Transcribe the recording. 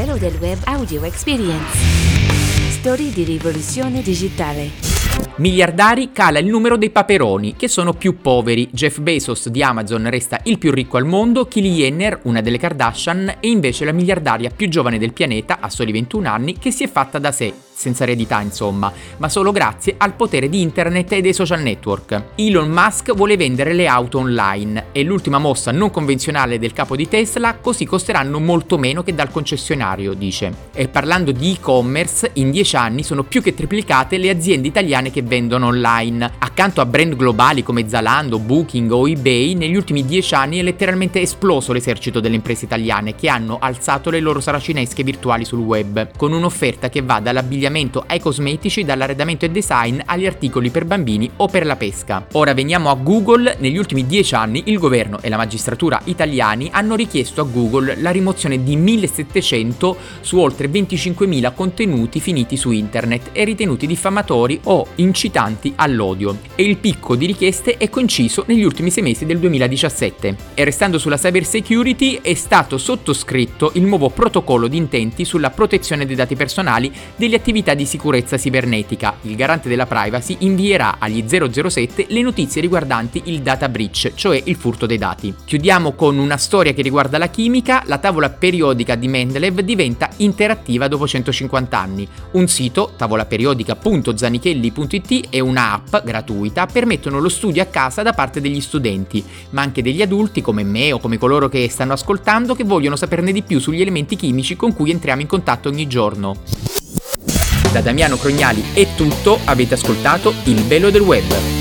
Velo del Web Audio Experience. Storie di rivoluzione digitale. Miliardari cala il numero dei paperoni, che sono più poveri. Jeff Bezos di Amazon resta il più ricco al mondo, Kylie Jenner, una delle Kardashian, e invece la miliardaria più giovane del pianeta, a soli 21 anni, che si è fatta da sé, senza eredità insomma, ma solo grazie al potere di internet e dei social network. Elon Musk vuole vendere le auto online e l'ultima mossa non convenzionale del capo di Tesla, così costeranno molto meno che dal concessionario, dice. E parlando di e-commerce, in 10 anni sono più che triplicate le aziende italiane che vendono online. Accanto a brand globali come Zalando, Booking o eBay, negli ultimi 10 anni è letteralmente esploso l'esercito delle imprese italiane che hanno alzato le loro saracinesche virtuali sul web, con un'offerta che va dall'abbigliamento dall'abbigliamento ai cosmetici, dall'arredamento e design agli articoli per bambini o per la pesca. Ora veniamo a Google, negli ultimi dieci anni il governo e la magistratura italiani hanno richiesto a Google la rimozione di 1700 su oltre 25.000 contenuti finiti su internet e ritenuti diffamatori o incitanti all'odio. E il picco di richieste è coinciso negli ultimi sei mesi del 2017. E restando sulla cyber security è stato sottoscritto il nuovo protocollo di intenti sulla protezione dei dati personali delle attività attività di sicurezza cibernetica. Il garante della privacy invierà agli 007 le notizie riguardanti il data breach, cioè il furto dei dati. Chiudiamo con una storia che riguarda la chimica. La tavola periodica di Mendeleev diventa interattiva dopo 150 anni. Un sito, tavolaperiodica.zanichelli.it e un'app gratuita permettono lo studio a casa da parte degli studenti, ma anche degli adulti come me o come coloro che stanno ascoltando che vogliono saperne di più sugli elementi chimici con cui entriamo in contatto ogni giorno. Da Damiano Crognali è tutto, avete ascoltato Il Velo del Web.